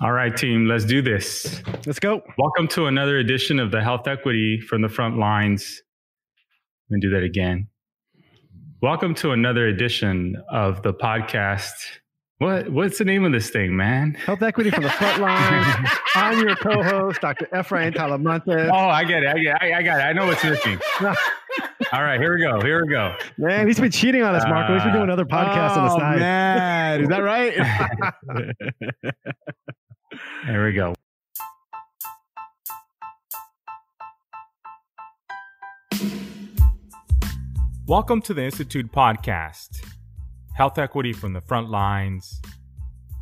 All right, team, let's do this. Let's go. Welcome to another edition of the Health Equity from the Front Lines. Let me do that again. Welcome to another edition of the podcast. What what's the name of this thing, man? Health Equity from the Front Lines. I'm your co-host, Dr. Efrain Talamantes. Oh, I get it. I get it. I, I got it. I know what's missing. All right, here we go. Here we go. Man, he's been cheating on us, Marco. He's been doing other podcasts oh, on the oh, side. Man, is that right? There we go. Welcome to the Institute podcast, Health Equity from the Front Lines.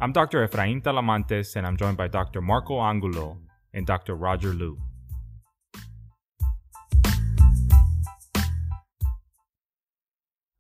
I'm Dr. Efrain Talamantes, and I'm joined by Dr. Marco Angulo and Dr. Roger Liu.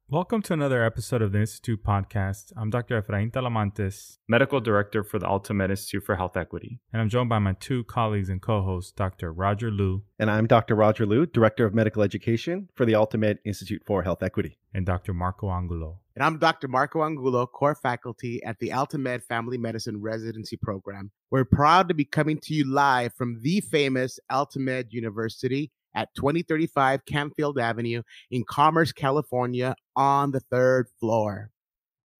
Welcome to another episode of the Institute podcast. I'm Dr. Efrain Talamantes, Medical Director for the Altamed Institute for Health Equity, and I'm joined by my two colleagues and co-hosts, Dr. Roger Liu And I'm Dr. Roger Liu, Director of Medical Education for the Altamed Institute for Health Equity. and Dr. Marco Angulo. and I'm Dr. Marco Angulo, core faculty at the Altamed Family Medicine Residency Program. We're proud to be coming to you live from the famous Altamed University at 2035 Camfield Avenue in Commerce, California, on the third floor.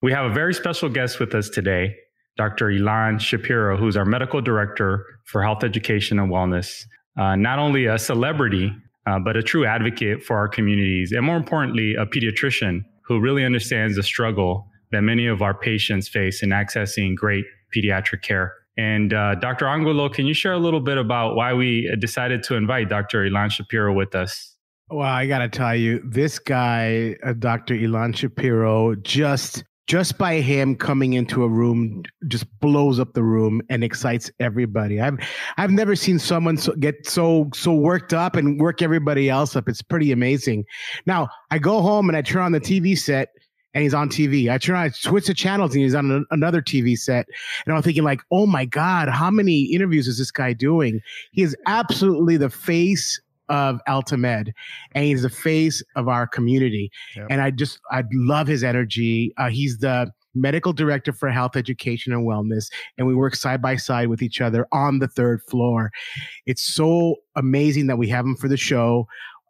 We have a very special guest with us today, Dr. Ilan Shapiro, who's our medical director for health education and wellness. Uh, not only a celebrity, uh, but a true advocate for our communities, and more importantly, a pediatrician who really understands the struggle that many of our patients face in accessing great pediatric care. And uh, Dr. Angulo, can you share a little bit about why we decided to invite Dr. Ilan Shapiro with us? Well, I got to tell you, this guy, uh, Dr. Ilan Shapiro, just just by him coming into a room just blows up the room and excites everybody. I've I've never seen someone so, get so so worked up and work everybody else up. It's pretty amazing. Now, I go home and I turn on the TV set and he's on TV. I turn on I switch the channels and he's on an- another TV set. And I'm thinking like, "Oh my god, how many interviews is this guy doing?" He is absolutely the face of Altamed and he's the face of our community. Yep. And I just, I love his energy. Uh, he's the medical director for health education and wellness, and we work side by side with each other on the third floor. It's so amazing that we have him for the show.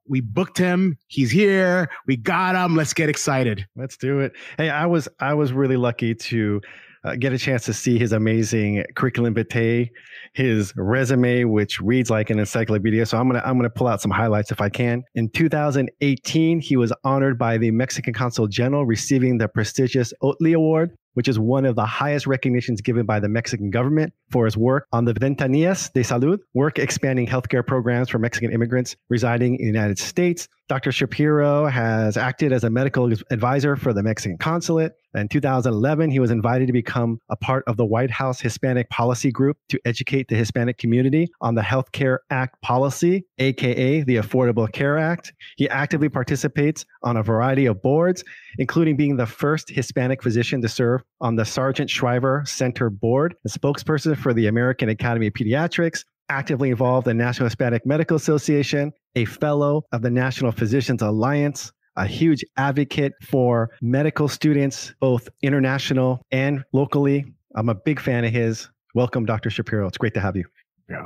We booked him. He's here. We got him. Let's get excited. Let's do it. Hey, I was I was really lucky to uh, get a chance to see his amazing curriculum vitae, his resume, which reads like an encyclopedia. So I'm gonna I'm gonna pull out some highlights if I can. In 2018, he was honored by the Mexican Consul General, receiving the prestigious Ohtli Award, which is one of the highest recognitions given by the Mexican government for his work on the Ventanillas de Salud, work expanding healthcare programs for Mexican immigrants residing in the United States. Dr. Shapiro has acted as a medical advisor for the Mexican consulate. In 2011, he was invited to become a part of the White House Hispanic Policy Group to educate the Hispanic community on the Healthcare Act policy, aka the Affordable Care Act. He actively participates on a variety of boards, including being the first Hispanic physician to serve on the Sargent Shriver Center Board, a spokesperson for the American Academy of Pediatrics, actively involved in National Hispanic Medical Association, a fellow of the National Physicians Alliance, a huge advocate for medical students, both international and locally. I'm a big fan of his. Welcome, Dr. Shapiro. It's great to have you.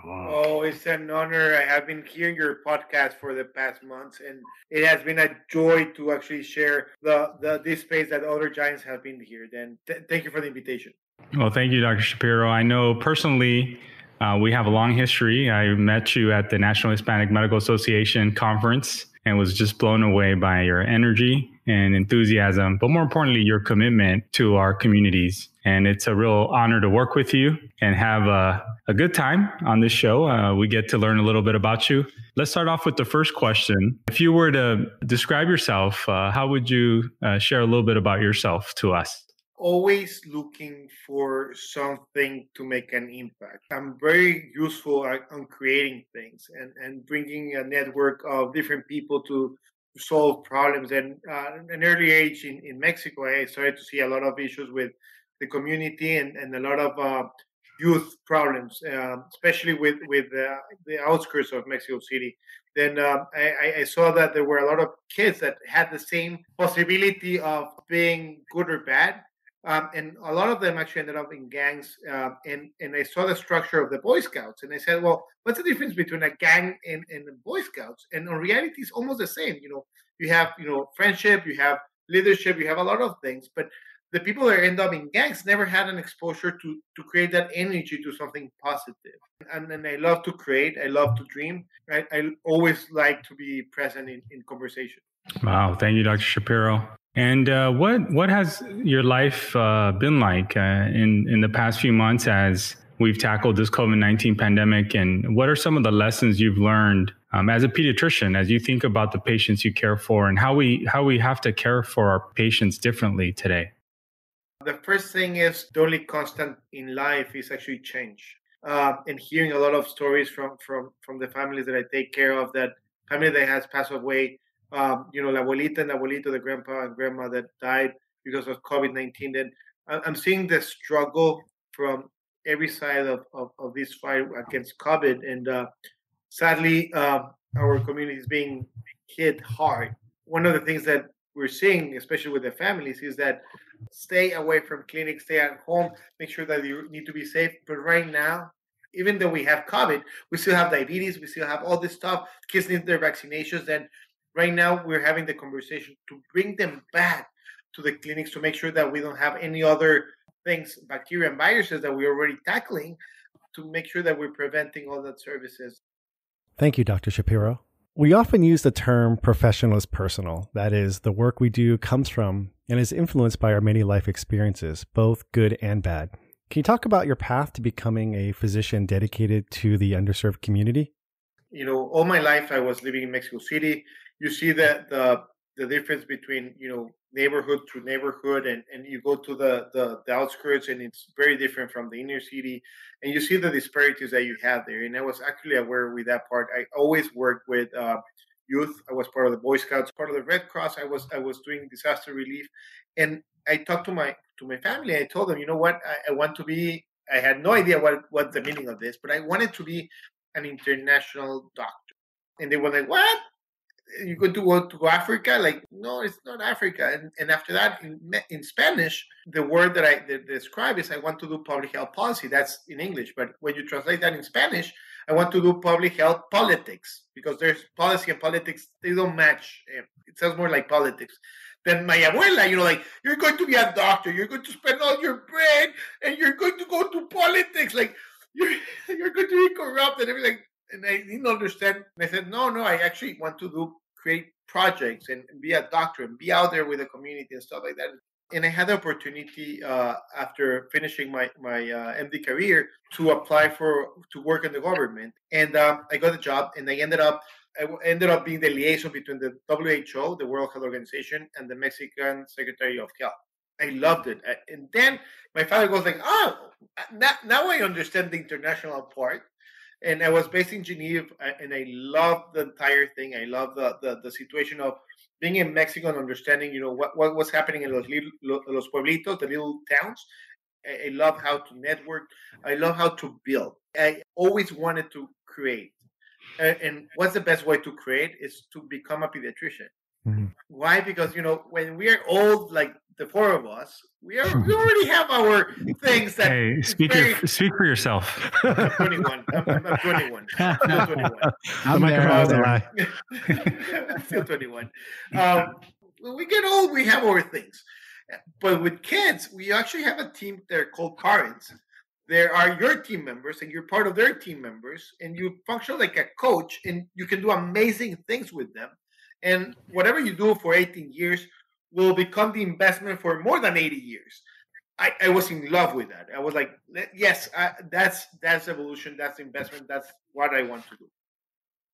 Oh, it's an honor. I have been hearing your podcast for the past months, and it has been a joy to actually share the, the this space that other giants have been here. Then, th- thank you for the invitation. Well, thank you, Dr. Shapiro. I know personally uh, we have a long history. I met you at the National Hispanic Medical Association conference and was just blown away by your energy and enthusiasm, but more importantly, your commitment to our communities. And it's a real honor to work with you and have a, a good time on this show. Uh, we get to learn a little bit about you. Let's start off with the first question. If you were to describe yourself, uh, how would you uh, share a little bit about yourself to us? Always looking for something to make an impact. I'm very useful on creating things and, and bringing a network of different people to solve problems. And uh, an early age in, in Mexico, I started to see a lot of issues with the community and, and a lot of uh, youth problems, uh, especially with with uh, the outskirts of Mexico City. Then uh, I, I saw that there were a lot of kids that had the same possibility of being good or bad, Um, and a lot of them actually ended up in gangs. Uh, and and I saw the structure of the Boy Scouts, and I said, well, what's the difference between a gang and and Boy Scouts? And in reality, it's almost the same. You know, you have you know friendship, you have leadership, you have a lot of things, but the people that end up in gangs never had an exposure to to create that energy to something positive. And, and I love to create. I love to dream. I, I always like to be present in, in conversation. Wow, thank you, Dr. Shapiro. And uh, what what has your life uh, been like uh, in in the past few months as we've tackled this COVID nineteen pandemic? And what are some of the lessons you've learned um, as a pediatrician as you think about the patients you care for and how we how we have to care for our patients differently today? The first thing is the only constant in life is actually change. Uh, and hearing a lot of stories from from from the families that I take care of, that family that has passed away um, you know, la abuelita and abuelito, the grandpa and grandma that died because of COVID 19. Then I'm seeing the struggle from every side of, of, of this fight against COVID. And uh, sadly, uh, our community is being hit hard. One of the things that we're seeing, especially with the families, is that stay away from clinics, stay at home, make sure that you need to be safe. But right now, even though we have COVID, we still have diabetes, we still have all this stuff. Kids need their vaccinations, and right now we're having the conversation to bring them back to the clinics to make sure that we don't have any other things, bacteria and viruses that we're already tackling to make sure that we're preventing all that services. Thank you, Dr. Shapiro. We often use the term professional as personal. That is, the work we do comes from and is influenced by our many life experiences, both good and bad. Can you talk about your path to becoming a physician dedicated to the underserved community? You know, all my life I was living in Mexico City you see that the the difference between you know neighborhood to neighborhood and, and you go to the, the, the outskirts and it's very different from the inner city and you see the disparities that you have there. And i was actually aware with that part. I always worked with uh, youth. I was part of the boy scouts part of the red cross. I was i was doing disaster relief. And i talked to my to my family. I told them you know what? I, I want to be i had no idea what what the meaning of this but i wanted to be an international doctor. And they were like what you go to go to Africa? Like, no, it's not Africa. And, and after that, in, in Spanish, the word that I that describe is I want to do public health policy. That's in English. But when you translate that in Spanish, I want to do public health politics because there's policy and politics, they don't match. Eh, it sounds more like politics. Then my abuela, you know, like, you're going to be a doctor, you're going to spend all your brain, and you're going to go to politics. Like, you're, you're going to be corrupt and everything and I didn't understand. And I said, no, no, I actually want to do create projects and be a doctor and be out there with the community and stuff like that. And I had the opportunity uh, after finishing my my uh, MD career to apply for to work in the government, and um, I got a job, and I ended up I ended up being the liaison between the WHO, the World Health Organization, and the Mexican Secretary of Health. I loved it, and then my father goes like, "Oh, now, now I understand the international part." And I was based in Geneva, and I loved the entire thing. I love the, the, the situation of being in Mexico and understanding, you know, what, what was happening in los, los pueblitos, the little towns. I, I love how to network. I love how to build. I always wanted to create. And what's the best way to create is to become a pediatrician. Mm-hmm. Why? Because you know, when we are old, like the four of us, we are we already have our things that. Hey, speak very... your, speak for yourself. I'm 21. I'm, I'm 21. I'm 21. I'm. I'm still 21. Um, when we get old, we have our things. But with kids, we actually have a team there called parents. There are your team members, and you're part of their team members, and you function like a coach, and you can do amazing things with them and whatever you do for 18 years will become the investment for more than 80 years. I, I was in love with that. I was like, yes, I, that's that's evolution, that's investment, that's what I want to do.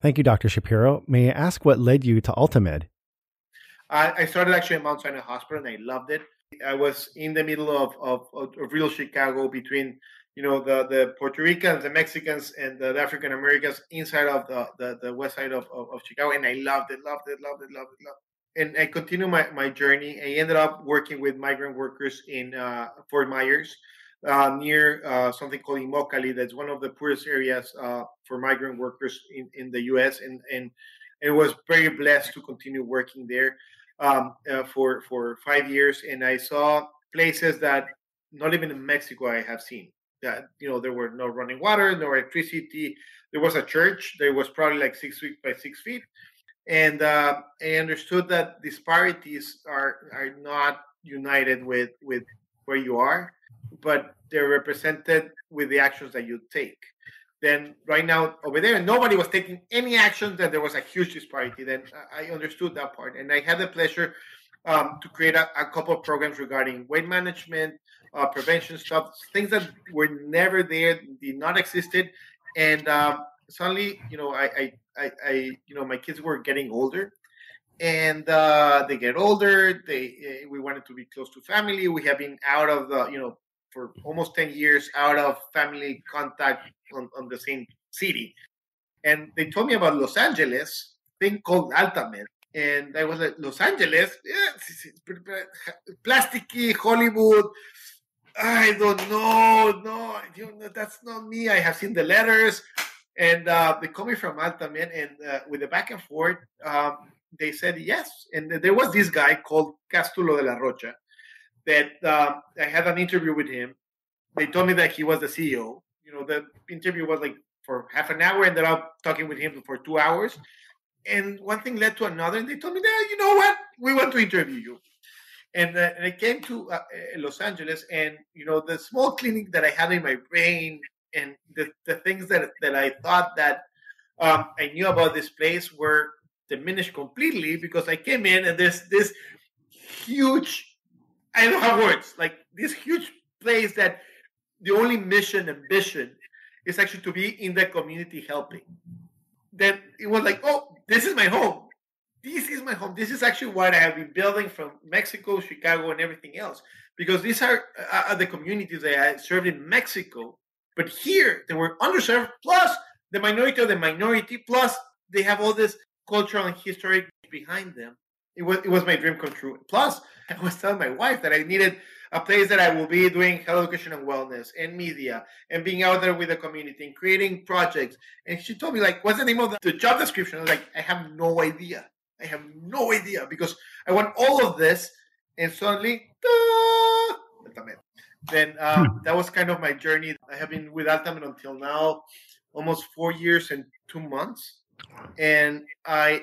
Thank you, Dr. Shapiro. May I ask what led you to Altamed? I, I started actually at Mount Sinai Hospital and I loved it. I was in the middle of, of, of real Chicago between you know the the Puerto Ricans, the Mexicans, and the African Americans inside of the, the, the west side of, of, of, Chicago, and I loved it, loved it, loved it, loved it, loved it. And I continued my, my journey. I ended up working with migrant workers in uh, Fort Myers, uh, near uh, something called Immokalee. That's one of the poorest areas uh, for migrant workers in, in the U.S. And and it was very blessed to continue working there um, uh, for for five years. And I saw places that not even in Mexico I have seen. That you know there were no running water, no electricity. There was a church. There was probably like six feet by six feet, and uh, I understood that disparities are are not united with with where you are, but they're represented with the actions that you take. Then right now over there, nobody was taking any action. That there was a huge disparity. Then I understood that part, and I had the pleasure um, to create a, a, couple of programs regarding weight management, uh, prevention stuff, things that were never there, did not existed, and um, suddenly, you know, I, I, I, I, you know, my kids were getting older, and uh, they get older. They, uh, we wanted to be close to family. We have been out of the, you know, for almost ten years out of family contact on, on the same city, and they told me about Los Angeles thing called Altamed and I was like, Los Angeles, yeah, plasticky Hollywood. I don't know, no, know, that's not me. I have seen the letters, and uh, they called me from Altamed, and uh, with the back and forth, um, they said yes. And there was this guy called Castulo de la Rocha that um, I had an interview with him. They told me that he was the CEO. You know, the interview was like for half an hour. Ended up talking with him for two hours and one thing led to another, and they told me, "Yeah, you know what? We want to interview you." And, uh, and I came to uh, uh, Los Angeles, and you know, the small clinic that I had in my brain, and the, the things that that I thought that um, I knew about this place were diminished completely because I came in and there's this huge, I don't have words, like this huge place that the only mission and vision is actually to be in the community helping. Then it was like, oh, this is my home. This is my home. This is actually what I have been building from Mexico, Chicago, and everything else. Because these are, uh, are the communities that I served in Mexico. But here, they were underserved, plus the minority of the minority, plus they have all this cultural and historic behind them. It was, it was my dream come true. Plus, I was telling my wife that I needed a place that I will be doing health education and wellness and media and being out there with the community and creating projects. And she told me, like, what's the name of the, the job description? I was like, I have no idea. I have no idea because I want all of this. And suddenly, then um, hmm. that was kind of my journey. I have been with Altamed until now, almost four years and two months. And I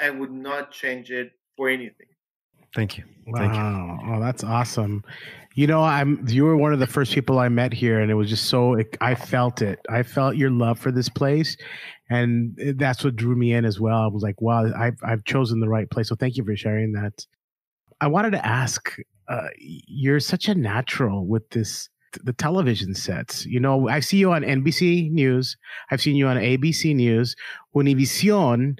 I would not change it for anything. Thank you. Thank wow. You. Oh, that's awesome. You know, I'm you were one of the first people I met here, and it was just so I felt it. I felt your love for this place, and that's what drew me in as well. I was like, wow, I've I've chosen the right place. So thank you for sharing that. I wanted to ask, uh, you're such a natural with this the television sets. You know, I see you on NBC News. I've seen you on ABC News, Univision,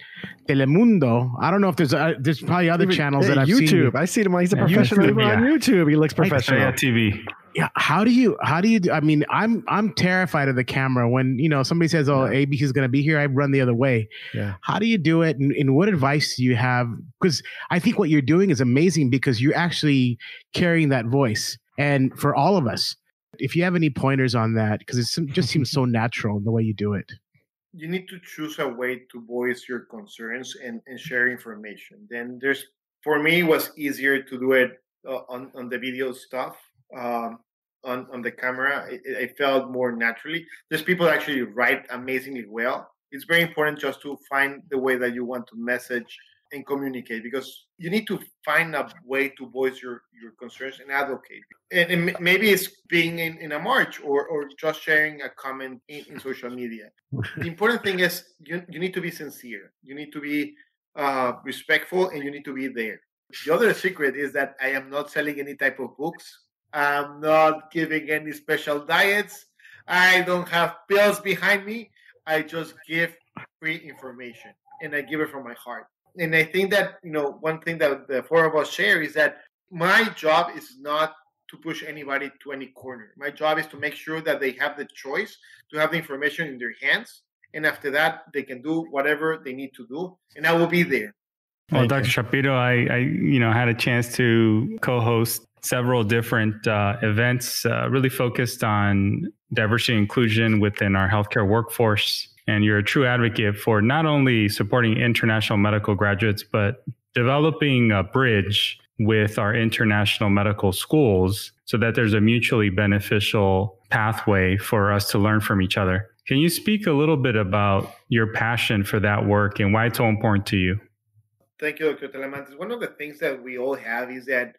Telemundo. I don't know if there's uh, there's probably other Even, channels that I've YouTube. seen. I see him. He's a professional YouTube, yeah. on YouTube. He looks professional. Like, TV. Yeah. How do you? How do you? do, I mean, I'm I'm terrified of the camera. When you know somebody says, "Oh, yeah. ABC is going to be here," I run the other way. Yeah. How do you do it? And, and what advice do you have? Because I think what you're doing is amazing because you're actually carrying that voice. And for all of us, if you have any pointers on that, because it just seems so natural in the way you do it. You need to choose a way to voice your concerns and, and share information. Then there's, for me, it was easier to do it uh, on, on the video stuff. Um, on, on the camera, it, it felt more naturally. There's people that actually write amazingly well. It's very important just to find the way that you want to message and communicate because you need to find a way to voice your, your concerns and advocate. And, and maybe it's being in, in a march or, or just sharing a comment in, in social media. the important thing is you, you need to be sincere, you need to be uh, respectful, and you need to be there. The other secret is that I am not selling any type of books. I'm not giving any special diets. I don't have pills behind me. I just give free information and I give it from my heart and I think that you know one thing that the four of us share is that my job is not to push anybody to any corner. My job is to make sure that they have the choice to have the information in their hands, and after that, they can do whatever they need to do, and I will be there. Well, Dr. Shapiro, I, I you know had a chance to co-host several different uh, events, uh, really focused on diversity and inclusion within our healthcare workforce and you're a true advocate for not only supporting international medical graduates, but developing a bridge with our international medical schools so that there's a mutually beneficial pathway for us to learn from each other. Can you speak a little bit about your passion for that work and why it's so important to you? Thank you, Dr. Talamantes. One of the things that we all have is that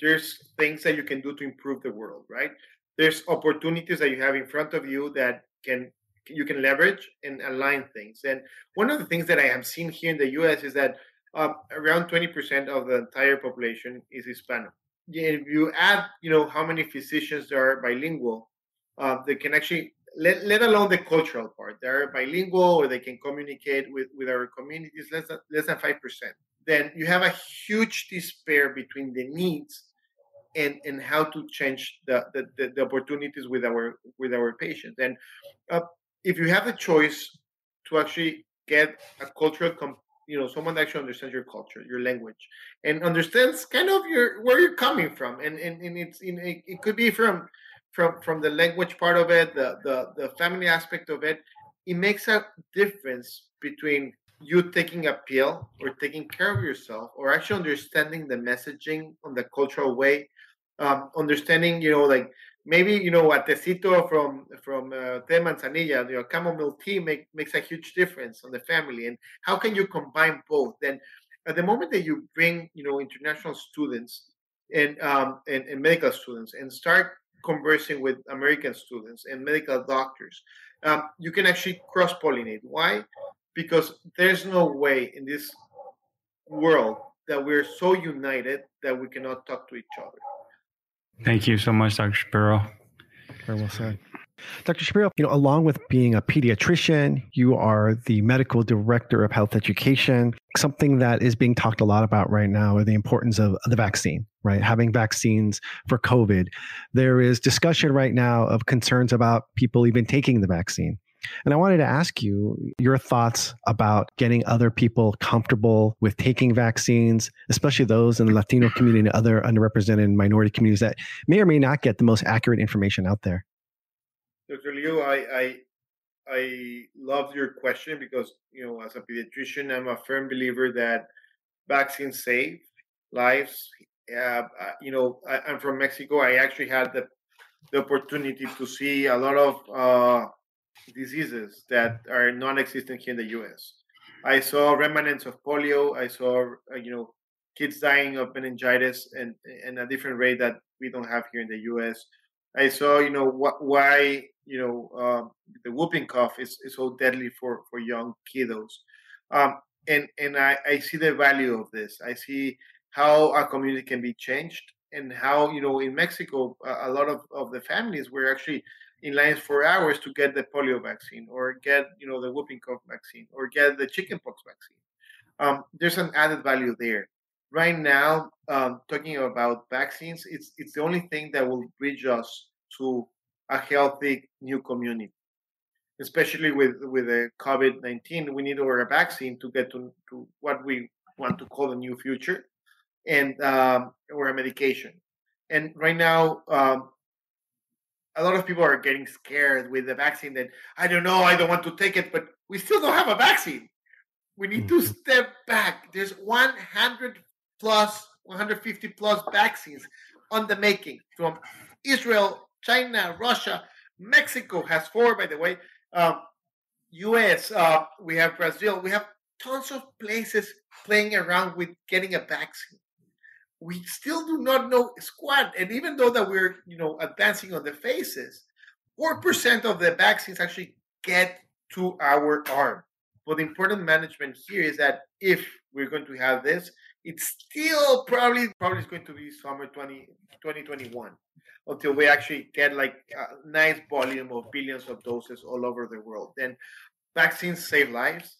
there's things that you can do to improve the world, right? There's opportunities that you have in front of you that can you can leverage and align things. And one of the things that I have seen here in the U.S. is that um, around 20% of the entire population is Hispanic. If you add, you know, how many physicians there are bilingual, uh, they can actually let, let alone the cultural part. They're bilingual or they can communicate with, with our communities less than less than five percent. Then you have a huge despair between the needs and and how to change the the, the, the opportunities with our with our patients. And uh, if you have the choice to actually get a cultural com- you know someone that actually understands your culture your language and understands kind of your where you're coming from and and, and it's in it, it could be from from from the language part of it the, the the family aspect of it it makes a difference between you taking a pill or taking care of yourself or actually understanding the messaging on the cultural way um, understanding you know like maybe you know a tecito from from uh, te manzanilla, you know, chamomile tea make, makes a huge difference on the family. And how can you combine both? Then, at the moment that you bring you know international students and um, and, and medical students and start conversing with American students and medical doctors, um, you can actually cross pollinate. Why? Because there's no way in this world that we're so united that we cannot talk to each other. Thank you so much, Dr. Shapiro. Very well said. Dr. Shapiro, you know, along with being a pediatrician, you are the medical director of health education. Something that is being talked a lot about right now are the importance of the vaccine, right? Having vaccines for COVID. There is discussion right now of concerns about people even taking the vaccine. And I wanted to ask you your thoughts about getting other people comfortable with taking vaccines, especially those in the Latino community and other underrepresented minority communities that may or may not get the most accurate information out there. Dr. Liu, I, I I love your question because you know, as a pediatrician, I'm a firm believer that vaccines save lives. Uh, you know, I, am from Mexico. I actually had the the opportunity to see a lot of uh, diseases that are non-existent here in the U.S. I saw remnants of polio. I saw, uh, you know, kids dying of meningitis and and a different rate that we don't have here in the U.S. I saw, you know, what why you know um, the whooping cough is, is so deadly for for young kiddos, um, and and I, I see the value of this. I see how our community can be changed and how you know in Mexico a, a lot of of the families were actually in lines for hours to get the polio vaccine or get you know the whooping cough vaccine or get the chickenpox vaccine. Um, there's an added value there. Right now, um, talking about vaccines, it's it's the only thing that will bridge us to a healthy new community. Especially with with the COVID nineteen, we need our vaccine to get to, to what we want to call a new future, and um, or a medication. And right now, um, a lot of people are getting scared with the vaccine that I don't know, I don't want to take it, but we still don't have a vaccine. We need to mm-hmm. step back. There's 100 plus, 150 plus vaccines on the making from Israel, China, Russia, Mexico has four, by the way. Um, U.S. Uh, we have Brazil. We have tons of places playing around with getting a vaccine we still do not know squat. And even though that we're, you know, advancing on the phases, 4% of the vaccines actually get to our arm. But the important management here is that if we're going to have this, it's still probably probably is going to be summer 20, 2021 until we actually get like a nice volume of billions of doses all over the world. Then vaccines save lives.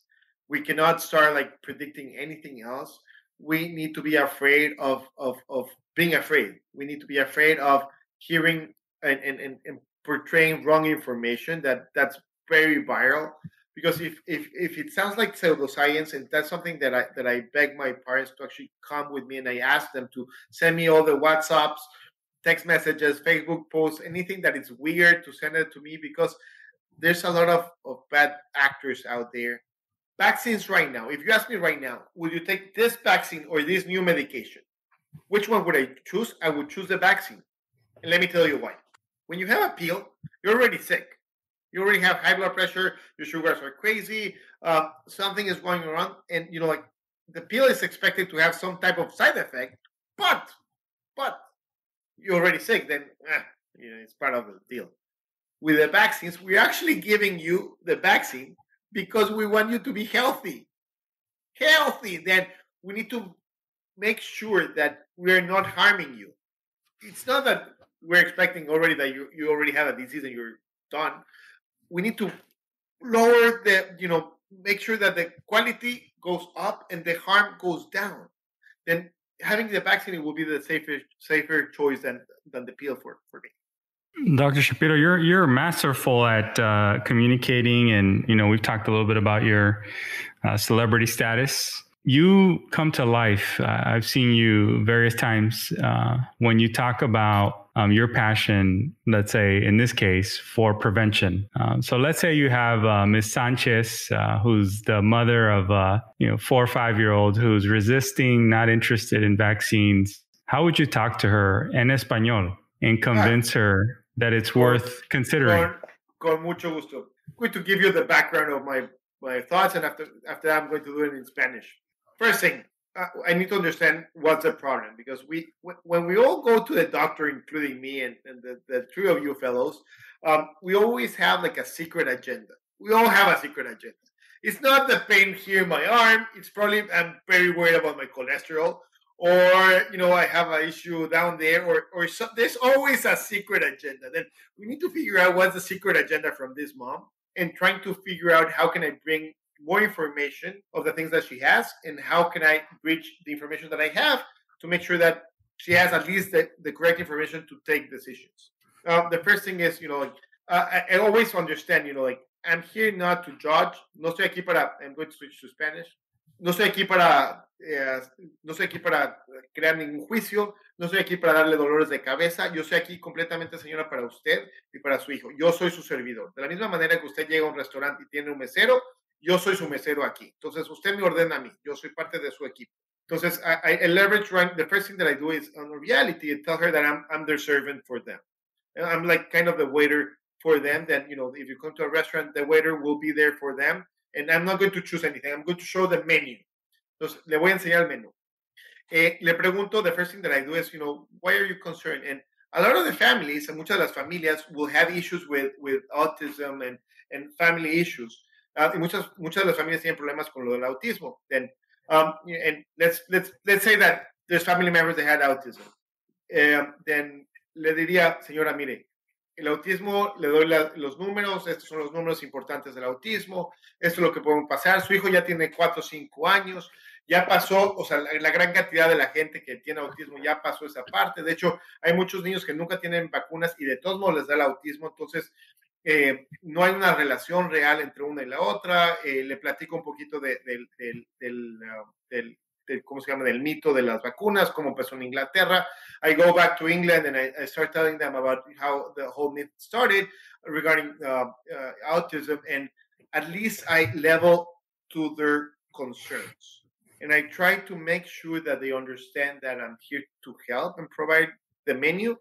We cannot start like predicting anything else we need to be afraid of of of being afraid. We need to be afraid of hearing and and, and, and portraying wrong information that that's very viral. Because if, if if it sounds like pseudoscience, and that's something that I that I beg my parents to actually come with me, and I ask them to send me all the WhatsApps, text messages, Facebook posts, anything that is weird to send it to me because there's a lot of, of bad actors out there vaccines right now, if you ask me right now, would you take this vaccine or this new medication? which one would I choose? I would choose the vaccine. And let me tell you why. When you have a pill, you're already sick. You already have high blood pressure. Your sugars are crazy. Uh, something is going on, and you know, like the pill is expected to have some type of side effect, but but you're already sick. Then eh, you know, it's part of the deal. With the vaccines, we're actually giving you the vaccine because we want you to be healthy. Healthy. Then we need to make sure that we're not harming you. It's not that we're expecting already that you, you already have a disease and you're done. We need to lower the, you know, make sure that the quality goes up and the harm goes down. Then having the vaccine will be the safer safer choice than than the pill for, for me. Dr. Shapiro, you're you're masterful at uh, communicating, and you know we've talked a little bit about your uh, celebrity status. You come to life. Uh, I've seen you various times uh, when you talk about um, your passion. Let's say in this case for prevention. Um, so let's say you have uh, Miss Sanchez, uh, who's the mother of a you know four or five year old who's resisting, not interested in vaccines. How would you talk to her in español and convince her that it's worth considering. Con, con mucho gusto. I'm going to give you the background of my, my thoughts, and after after that, I'm going to do it in Spanish. First thing, uh, I need to understand what's the problem because we when we all go to the doctor, including me and, and the, the three of you fellows, um, we always have like a secret agenda. We all have a secret agenda. It's not the pain here in my arm. It's probably I'm very worried about my cholesterol or you know I have an issue down there, or or there's always a secret agenda. Then we need to figure out what's the secret agenda from this mom, and trying to figure out how can I bring more information of the things that she has, and how can I bridge the information that I have to make sure that she has at least the, the correct information to take decisions. Uh, the first thing is, you know, like, uh, I, I, always understand, you know, like I'm here not to judge. No estoy aquí para. I'm going to switch to Spanish. No estoy aquí para Eh, no estoy aquí para crear ningún juicio, no estoy aquí para darle dolores de cabeza, yo soy aquí completamente, señora, para usted y para su hijo. Yo soy su servidor. De la misma manera que usted llega a un restaurante y tiene un mesero, yo soy su mesero aquí. Entonces, usted me ordena a mí, yo soy parte de su equipo. Entonces, I, I leverage the first thing that I do is on reality, I tell her that I'm, I'm their servant for them. I'm like kind of the waiter for them. That, you know, if you come to a restaurant, the waiter will be there for them. And I'm not going to choose anything. I'm going to show the menu. Entonces, le voy a enseñar el menú. Eh, le pregunto, the first thing that I do is, you know, why are you concerned? And a lot of the families, and muchas de las familias, will have issues with, with autism and, and family issues. Uh, y muchas, muchas de las familias tienen problemas con lo del autismo. Then, um, and let's, let's, let's say that there's family members that had autism. Uh, then le diría, señora, mire, el autismo, le doy la, los números, estos son los números importantes del autismo, esto es lo que podemos pasar, su hijo ya tiene 4 o 5 años, ya pasó, o sea, la, gran cantidad de la gente que tiene autismo ya pasó esa parte. De hecho, hay muchos niños que nunca tienen vacunas y de todos modos les da el autismo. Entonces, eh, no hay una relación real entre una y la otra. Eh, le platico un poquito de, ah, del, ¿cómo se llama? Del mito de las vacunas, cómo empezó en Inglaterra. I go back to England and I, start telling them about how the whole myth started regarding uh, uh, autism. And at least I level to their concerns and I try to make sure that they understand that I'm here to help and provide the menu,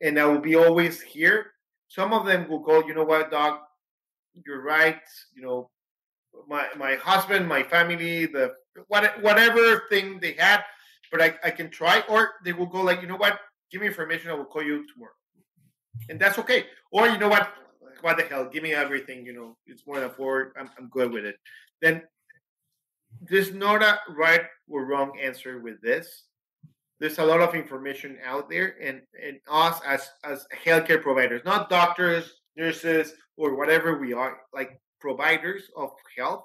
and I will be always here. Some of them will go, you know what, dog, you're right. You know, my my husband, my family, the what whatever thing they had, but I, I can try. Or they will go like, you know what, give me information, I will call you tomorrow, and that's okay. Or you know what, what the hell, give me everything. You know, it's more than four. I'm I'm good with it. Then there's not a right or wrong answer with this. There's a lot of information out there, and, and us as as healthcare providers, not doctors, nurses, or whatever we are, like providers of health,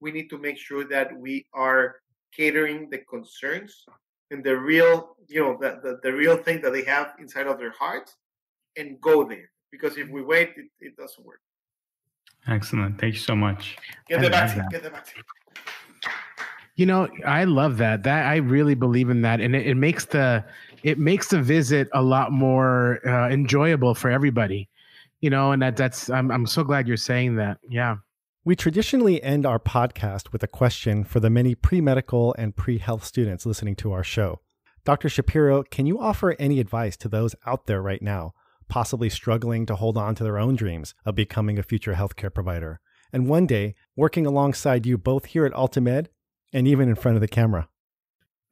we need to make sure that we are catering the concerns and the real, you know, the, the, the real thing that they have inside of their hearts and go there. Because if we wait, it, it doesn't work. Excellent. Thank you so much. Get the vaccine. Get the vaccine. You know, I love that. That I really believe in that, and it, it makes the it makes the visit a lot more uh, enjoyable for everybody. You know, and that that's I'm I'm so glad you're saying that. Yeah. We traditionally end our podcast with a question for the many pre medical and pre health students listening to our show. Dr. Shapiro, can you offer any advice to those out there right now, possibly struggling to hold on to their own dreams of becoming a future healthcare provider? And one day, working alongside you both here at Altamed and even in front of the camera?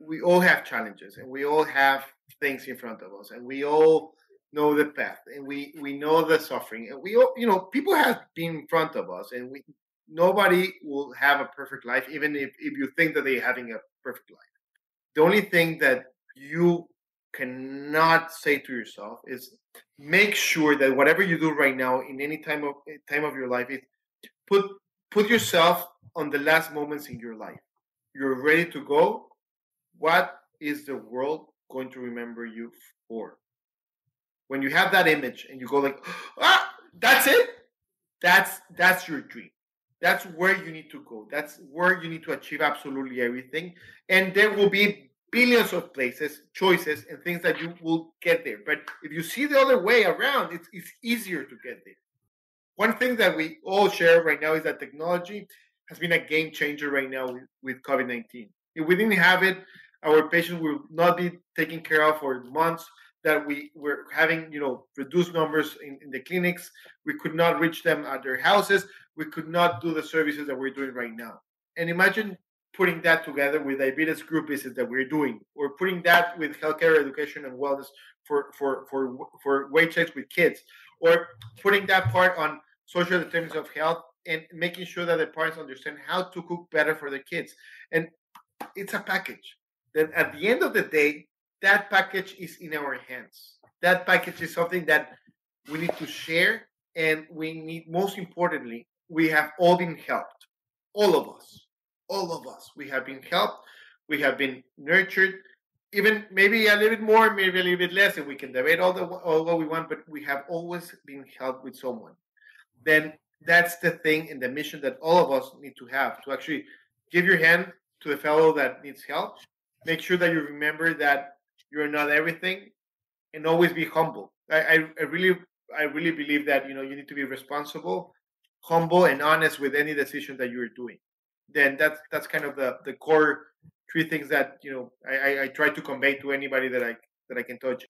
We all have challenges and we all have things in front of us and we all know the path and we we know the suffering and we you know people have been in front of us and we nobody will have a perfect life even if, if you think that they're having a perfect life. The only thing that you cannot say to yourself is make sure that whatever you do right now in any time of eh, time of your life is put put yourself on the last moments in your life. You're ready to go. What is the world going to remember you for when you have that image and you go like ah that's it? That's that's your dream. That's where you need to go. That's where you need to achieve absolutely everything. And there will be billions of places choices and things that you will get there. But if you see the other way around it's, it's easier to get there. One thing that we all share right now is that technology has been a game changer right now with, with covid-19 if we didn't have it our patients will not be taken care of for months that we were having, you know, reduced numbers in, in the clinics. We could not reach them at their houses. We could not do the services that we're doing right now. And imagine putting that together with diabetes group visits that we're doing, or putting that with healthcare education and wellness for for for for weight checks with kids, or putting that part on social determinants of health and making sure that the parents understand how to cook better for their kids. And it's a package. Then at the end of the day, that package is in our hands. That package is something that we need to share, and we need, most importantly, we have all been helped. All of us, all of us, we have been helped. We have been nurtured, even maybe a little bit more, maybe a little bit less, and we can debate all the all what we want. But we have always been helped with someone. Then that's the thing and the mission that all of us need to have to actually give your hand to the fellow that needs help. Make sure that you remember that you're not everything, and always be humble. I, I, I really I really believe that you know you need to be responsible, humble, and honest with any decision that you're doing. Then that's that's kind of the the core three things that you know I, I try to convey to anybody that I that I can touch.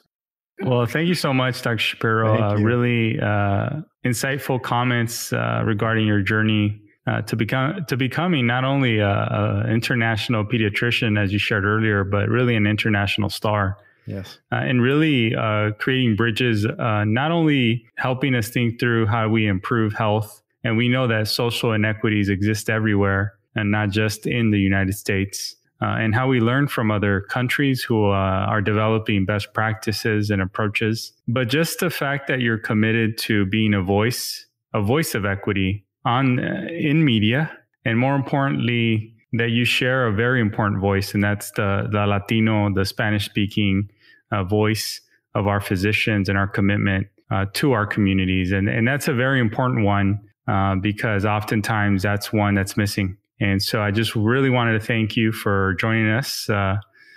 Well, thank you so much, Dr. Shapiro. Uh, really uh, insightful comments uh, regarding your journey uh, to become to becoming not only an international pediatrician as you shared earlier, but really an international star. Yes, uh, and really uh, creating bridges, uh, not only helping us think through how we improve health, and we know that social inequities exist everywhere, and not just in the United States. Uh, and how we learn from other countries who uh, are developing best practices and approaches. But just the fact that you're committed to being a voice, a voice of equity on uh, in media, and more importantly, that you share a very important voice, and that's the the Latino, the Spanish speaking uh, voice of our physicians and our commitment uh, to our communities, and and that's a very important one uh, because oftentimes that's one that's missing. And so I just really wanted to thank you for joining us. Uh,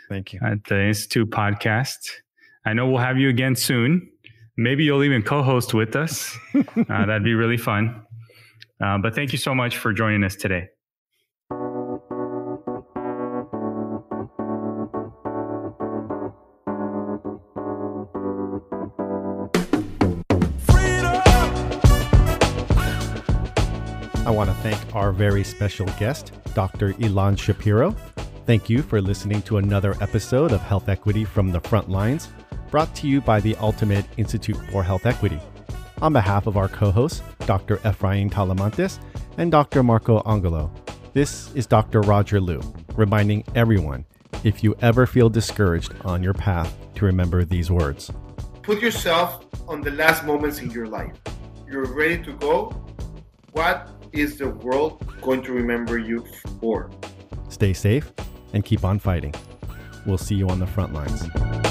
thank you at the Institute podcast. I know we'll have you again soon. Maybe you'll even co-host with us. Uh, that'd be really fun. Uh, but thank you so much for joining us today. I want to thank our very special guest, Dr. Ilan Shapiro. Thank you for listening to another episode of Health Equity from the Front Lines, brought to you by the Altamed Institute for Health Equity. On behalf of our co hosts, Dr. Efrain Talamantes and Dr. Marco Angulo, this is Dr. Roger Liu, reminding everyone if you ever feel discouraged on your path to remember these words. Put yourself on the last moments in your life. You're ready to go. What is the world going to remember you for? Stay safe and keep on fighting. We'll see you on the front lines.